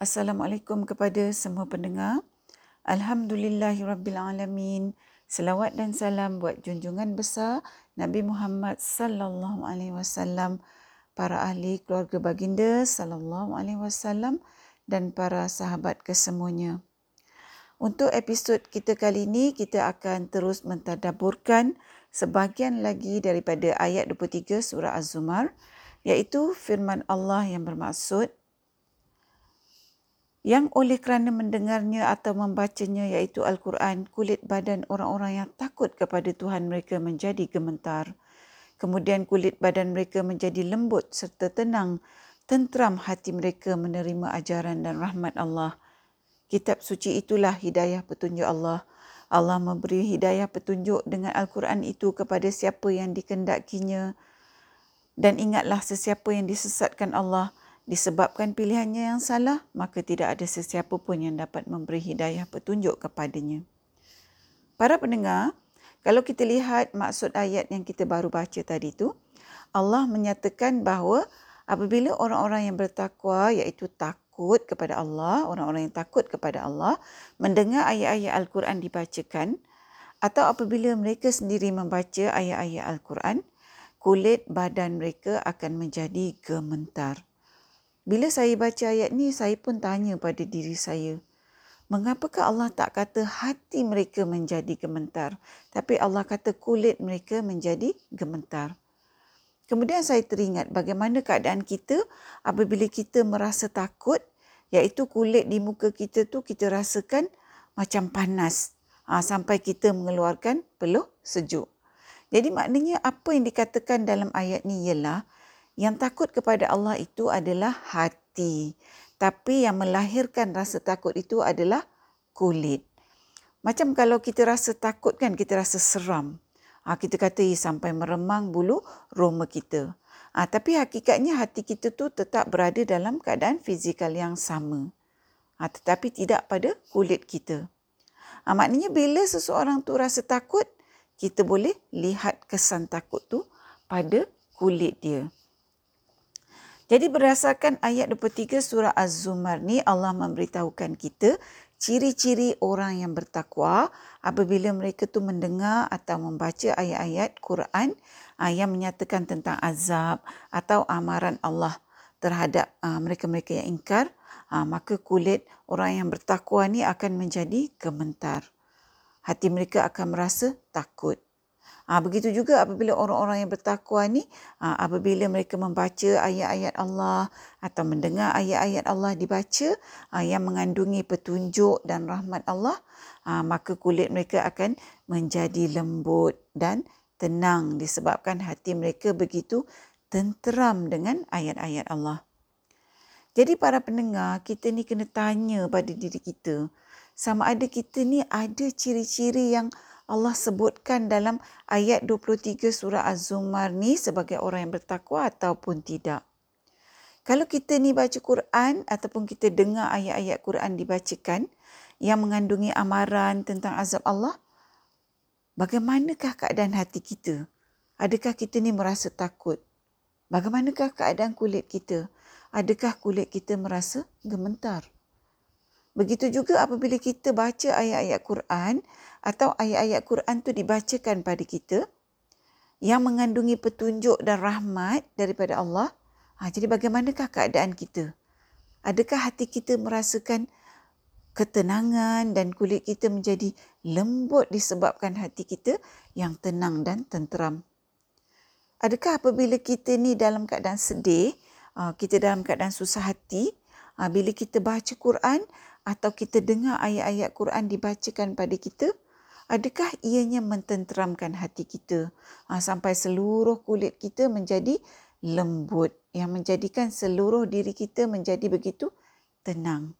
Assalamualaikum kepada semua pendengar. Alhamdulillahirabbilalamin. Selawat dan salam buat junjungan besar Nabi Muhammad sallallahu alaihi wasallam, para ahli keluarga baginda sallallahu alaihi wasallam dan para sahabat kesemuanya. Untuk episod kita kali ini kita akan terus mentadaburkan sebahagian lagi daripada ayat 23 surah Az-Zumar iaitu firman Allah yang bermaksud yang oleh kerana mendengarnya atau membacanya iaitu Al-Quran, kulit badan orang-orang yang takut kepada Tuhan mereka menjadi gemetar. Kemudian kulit badan mereka menjadi lembut serta tenang, tentram hati mereka menerima ajaran dan rahmat Allah. Kitab suci itulah hidayah petunjuk Allah. Allah memberi hidayah petunjuk dengan Al-Quran itu kepada siapa yang dikendakinya. Dan ingatlah sesiapa yang disesatkan Allah, disebabkan pilihannya yang salah, maka tidak ada sesiapa pun yang dapat memberi hidayah petunjuk kepadanya. Para pendengar, kalau kita lihat maksud ayat yang kita baru baca tadi itu, Allah menyatakan bahawa apabila orang-orang yang bertakwa iaitu takut kepada Allah, orang-orang yang takut kepada Allah, mendengar ayat-ayat Al-Quran dibacakan atau apabila mereka sendiri membaca ayat-ayat Al-Quran, kulit badan mereka akan menjadi gementar. Bila saya baca ayat ni, saya pun tanya pada diri saya, mengapakah Allah tak kata hati mereka menjadi gementar, tapi Allah kata kulit mereka menjadi gementar. Kemudian saya teringat bagaimana keadaan kita apabila kita merasa takut, iaitu kulit di muka kita tu kita rasakan macam panas ha, sampai kita mengeluarkan peluh sejuk. Jadi maknanya apa yang dikatakan dalam ayat ni ialah yang takut kepada Allah itu adalah hati. Tapi yang melahirkan rasa takut itu adalah kulit. Macam kalau kita rasa takut kan, kita rasa seram. Ha, kita kata sampai meremang bulu roma kita. Ha, tapi hakikatnya hati kita tu tetap berada dalam keadaan fizikal yang sama. Ha, tetapi tidak pada kulit kita. Ha, maknanya bila seseorang tu rasa takut, kita boleh lihat kesan takut tu pada kulit dia. Jadi berdasarkan ayat 23 surah Az-Zumar ni Allah memberitahukan kita ciri-ciri orang yang bertakwa apabila mereka tu mendengar atau membaca ayat-ayat Quran ah, yang menyatakan tentang azab atau amaran Allah terhadap ah, mereka-mereka yang ingkar ah, maka kulit orang yang bertakwa ni akan menjadi gementar. Hati mereka akan merasa takut. Ha, begitu juga apabila orang-orang yang bertakwa ni ha, apabila mereka membaca ayat-ayat Allah atau mendengar ayat-ayat Allah dibaca ha, yang mengandungi petunjuk dan rahmat Allah ha, maka kulit mereka akan menjadi lembut dan tenang disebabkan hati mereka begitu tenteram dengan ayat-ayat Allah. Jadi para pendengar, kita ni kena tanya pada diri kita sama ada kita ni ada ciri-ciri yang Allah sebutkan dalam ayat 23 surah Az-Zumar ni sebagai orang yang bertakwa ataupun tidak. Kalau kita ni baca Quran ataupun kita dengar ayat-ayat Quran dibacakan yang mengandungi amaran tentang azab Allah, bagaimanakah keadaan hati kita? Adakah kita ni merasa takut? Bagaimanakah keadaan kulit kita? Adakah kulit kita merasa gementar? Begitu juga apabila kita baca ayat-ayat Quran atau ayat-ayat Quran tu dibacakan pada kita yang mengandungi petunjuk dan rahmat daripada Allah. Ha, jadi bagaimanakah keadaan kita? Adakah hati kita merasakan ketenangan dan kulit kita menjadi lembut disebabkan hati kita yang tenang dan tenteram? Adakah apabila kita ni dalam keadaan sedih, ha, kita dalam keadaan susah hati, ha, bila kita baca Quran, atau kita dengar ayat-ayat Quran dibacakan pada kita, adakah ianya mententeramkan hati kita ha, sampai seluruh kulit kita menjadi lembut yang menjadikan seluruh diri kita menjadi begitu tenang.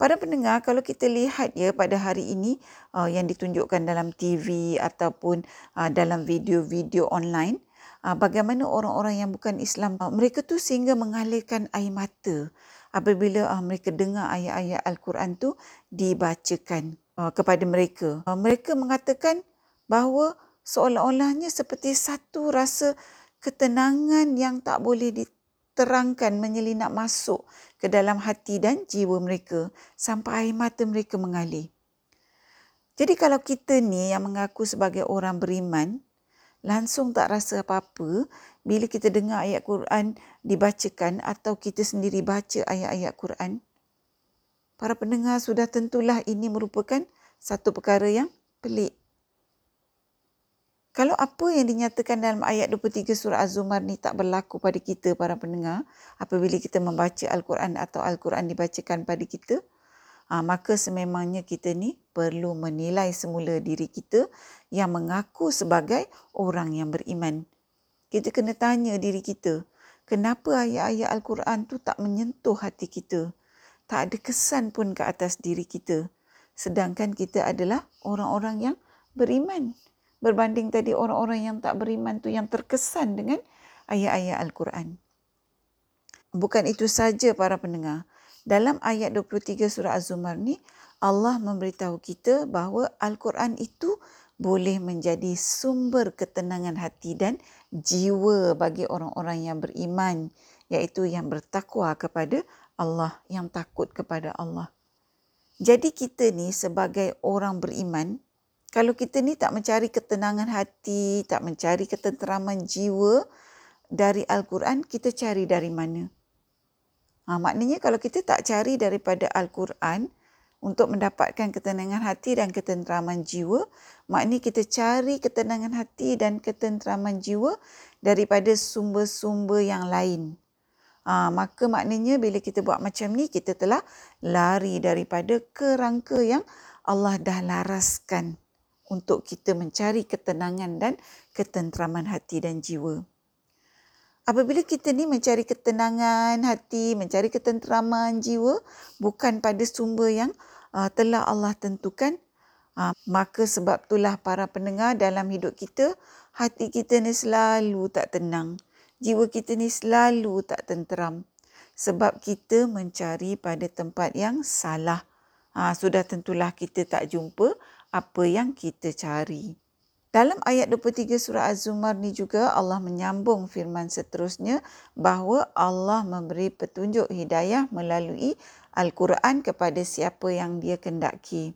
Para pendengar, kalau kita lihat ya pada hari ini uh, yang ditunjukkan dalam TV ataupun uh, dalam video-video online, uh, bagaimana orang-orang yang bukan Islam, uh, mereka tu sehingga mengalirkan air mata apabila uh, mereka dengar ayat-ayat Al-Quran tu dibacakan uh, kepada mereka. Uh, mereka mengatakan bahawa seolah-olahnya seperti satu rasa ketenangan yang tak boleh terangkan menyelinap masuk ke dalam hati dan jiwa mereka sampai air mata mereka mengalir. Jadi kalau kita ni yang mengaku sebagai orang beriman, langsung tak rasa apa-apa bila kita dengar ayat Quran dibacakan atau kita sendiri baca ayat-ayat Quran. Para pendengar sudah tentulah ini merupakan satu perkara yang pelik. Kalau apa yang dinyatakan dalam ayat 23 surah Az-Zumar ni tak berlaku pada kita para pendengar apabila kita membaca Al-Quran atau Al-Quran dibacakan pada kita, ha, maka sememangnya kita ni perlu menilai semula diri kita yang mengaku sebagai orang yang beriman. Kita kena tanya diri kita, kenapa ayat-ayat Al-Quran tu tak menyentuh hati kita? Tak ada kesan pun ke atas diri kita. Sedangkan kita adalah orang-orang yang beriman berbanding tadi orang-orang yang tak beriman tu yang terkesan dengan ayat-ayat Al-Quran. Bukan itu saja para pendengar. Dalam ayat 23 surah Az-Zumar ni, Allah memberitahu kita bahawa Al-Quran itu boleh menjadi sumber ketenangan hati dan jiwa bagi orang-orang yang beriman iaitu yang bertakwa kepada Allah, yang takut kepada Allah. Jadi kita ni sebagai orang beriman, kalau kita ni tak mencari ketenangan hati, tak mencari ketenteraman jiwa dari Al-Quran, kita cari dari mana? Ha, maknanya kalau kita tak cari daripada Al-Quran untuk mendapatkan ketenangan hati dan ketenteraman jiwa, maknanya kita cari ketenangan hati dan ketenteraman jiwa daripada sumber-sumber yang lain. Ha, maka maknanya bila kita buat macam ni, kita telah lari daripada kerangka yang Allah dah laraskan untuk kita mencari ketenangan dan ketenteraman hati dan jiwa. Apabila kita ni mencari ketenangan hati, mencari ketenteraman jiwa bukan pada sumber yang uh, telah Allah tentukan, uh, maka sebab itulah para pendengar dalam hidup kita, hati kita ni selalu tak tenang. Jiwa kita ni selalu tak tenteram. Sebab kita mencari pada tempat yang salah. Ha, sudah tentulah kita tak jumpa apa yang kita cari. Dalam ayat 23 surah Az-Zumar ni juga Allah menyambung firman seterusnya bahawa Allah memberi petunjuk hidayah melalui Al-Quran kepada siapa yang dia kendaki.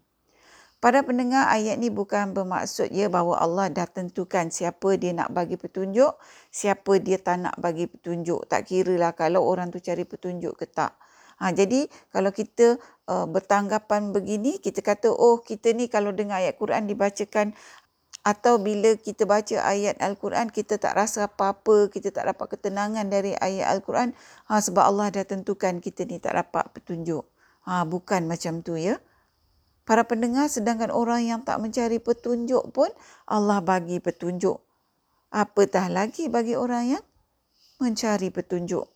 Pada pendengar ayat ni bukan bermaksud ya bahawa Allah dah tentukan siapa dia nak bagi petunjuk, siapa dia tak nak bagi petunjuk. Tak kira lah kalau orang tu cari petunjuk ke tak. Ha, jadi kalau kita uh, bertanggapan begini, kita kata oh kita ni kalau dengar ayat Quran dibacakan atau bila kita baca ayat Al-Quran kita tak rasa apa-apa, kita tak dapat ketenangan dari ayat Al-Quran ha, sebab Allah dah tentukan kita ni tak dapat petunjuk. Ha, bukan macam tu ya. Para pendengar sedangkan orang yang tak mencari petunjuk pun Allah bagi petunjuk. Apatah lagi bagi orang yang mencari petunjuk.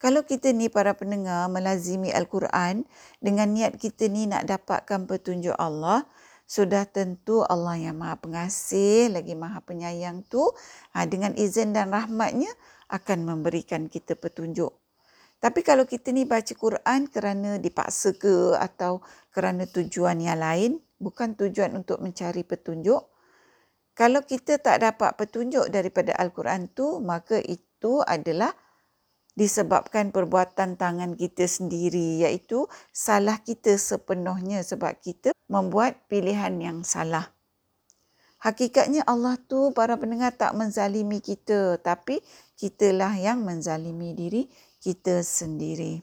Kalau kita ni para pendengar melazimi Al-Quran dengan niat kita ni nak dapatkan petunjuk Allah, sudah tentu Allah yang maha pengasih lagi maha penyayang tu ha, dengan izin dan rahmatnya akan memberikan kita petunjuk. Tapi kalau kita ni baca Quran kerana dipaksa ke atau kerana tujuan yang lain, bukan tujuan untuk mencari petunjuk, kalau kita tak dapat petunjuk daripada Al-Quran tu, maka itu adalah disebabkan perbuatan tangan kita sendiri iaitu salah kita sepenuhnya sebab kita membuat pilihan yang salah. Hakikatnya Allah tu para pendengar tak menzalimi kita tapi kitalah yang menzalimi diri kita sendiri.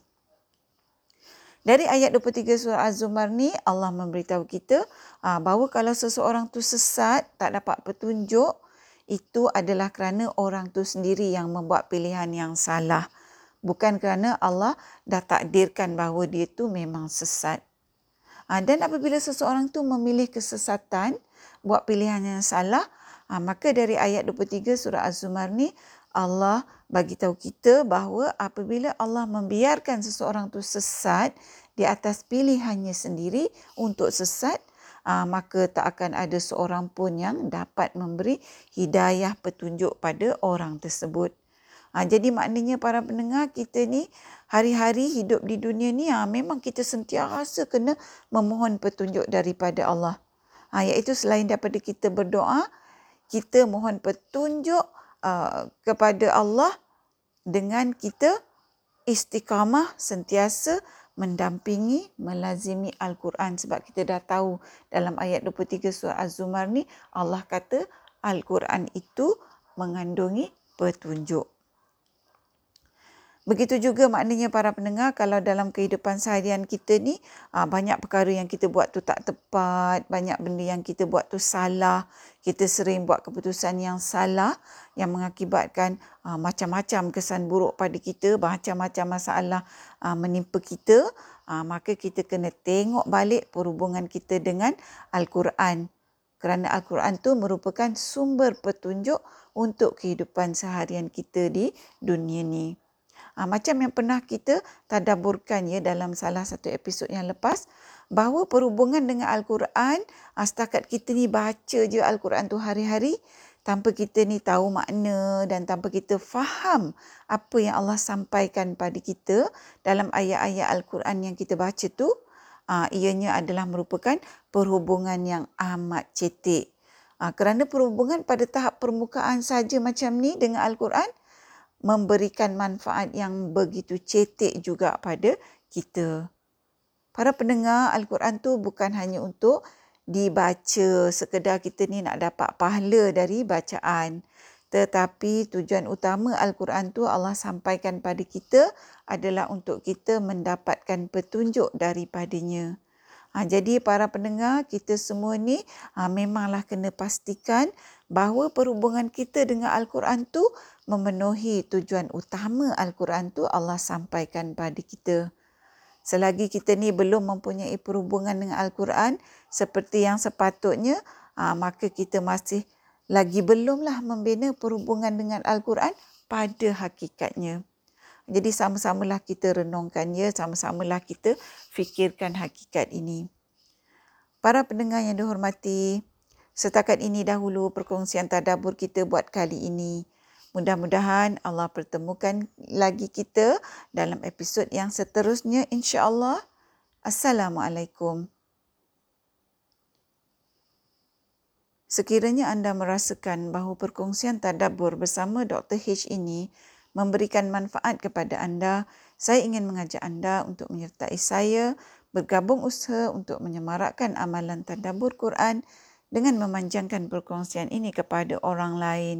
Dari ayat 23 surah Az-Zumar ni Allah memberitahu kita ah, bahawa kalau seseorang tu sesat tak dapat petunjuk itu adalah kerana orang tu sendiri yang membuat pilihan yang salah bukan kerana Allah dah takdirkan bahawa dia tu memang sesat. Ha, dan apabila seseorang tu memilih kesesatan, buat pilihan yang salah, ha, maka dari ayat 23 surah Az-Zumar ni Allah bagi tahu kita bahawa apabila Allah membiarkan seseorang tu sesat di atas pilihannya sendiri untuk sesat, maka tak akan ada seorang pun yang dapat memberi hidayah petunjuk pada orang tersebut. Ha, jadi maknanya para pendengar kita ni hari-hari hidup di dunia ni ha, memang kita sentiasa kena memohon petunjuk daripada Allah. Ha, iaitu selain daripada kita berdoa, kita mohon petunjuk uh, kepada Allah dengan kita istiqamah sentiasa mendampingi, melazimi Al-Quran sebab kita dah tahu dalam ayat 23 surah Az-Zumar ni Allah kata Al-Quran itu mengandungi petunjuk. Begitu juga maknanya para pendengar kalau dalam kehidupan seharian kita ni ah, banyak perkara yang kita buat tu tak tepat, banyak benda yang kita buat tu salah, kita sering buat keputusan yang salah yang mengakibatkan ah, macam-macam kesan buruk pada kita, macam-macam masalah ah, menimpa kita, maka kita kena tengok balik perhubungan kita dengan Al-Quran. Kerana Al-Quran tu merupakan sumber petunjuk untuk kehidupan seharian kita di dunia ni. Ha, macam yang pernah kita tadaburkan ya dalam salah satu episod yang lepas bahawa perhubungan dengan Al-Quran ha, setakat kita ni baca je Al-Quran tu hari-hari tanpa kita ni tahu makna dan tanpa kita faham apa yang Allah sampaikan pada kita dalam ayat-ayat Al-Quran yang kita baca tu ha, ianya adalah merupakan perhubungan yang amat cetek. Ha, kerana perhubungan pada tahap permukaan saja macam ni dengan Al-Quran memberikan manfaat yang begitu cetek juga pada kita. Para pendengar, Al-Quran tu bukan hanya untuk dibaca sekedar kita ni nak dapat pahala dari bacaan. Tetapi tujuan utama Al-Quran tu Allah sampaikan pada kita adalah untuk kita mendapatkan petunjuk daripadanya. Ha, jadi para pendengar, kita semua ni ha, memanglah kena pastikan bahawa perhubungan kita dengan Al-Quran tu memenuhi tujuan utama Al-Quran tu Allah sampaikan pada kita. Selagi kita ni belum mempunyai perhubungan dengan Al-Quran seperti yang sepatutnya, ha, maka kita masih lagi belumlah membina perhubungan dengan Al-Quran pada hakikatnya. Jadi sama-samalah kita renungkan ya, sama-samalah kita fikirkan hakikat ini. Para pendengar yang dihormati, setakat ini dahulu perkongsian tadabur kita buat kali ini. Mudah-mudahan Allah pertemukan lagi kita dalam episod yang seterusnya insya-Allah. Assalamualaikum. Sekiranya anda merasakan bahawa perkongsian tadabbur bersama Dr. H ini memberikan manfaat kepada anda, saya ingin mengajak anda untuk menyertai saya bergabung usaha untuk menyemarakkan amalan tadabbur Quran dengan memanjangkan perkongsian ini kepada orang lain.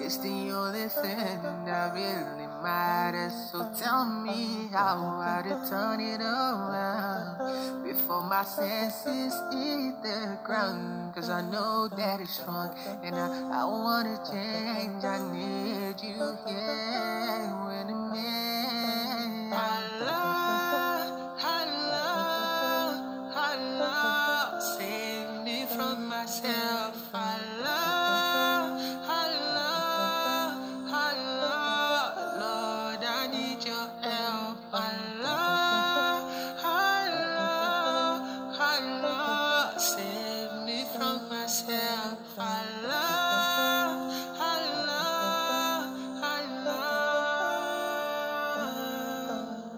It's the only thing that really matters. So tell me how I turn it around before my senses hit the ground. Cause I know that it's wrong and I, I wanna change. I need you here with me. I myself. I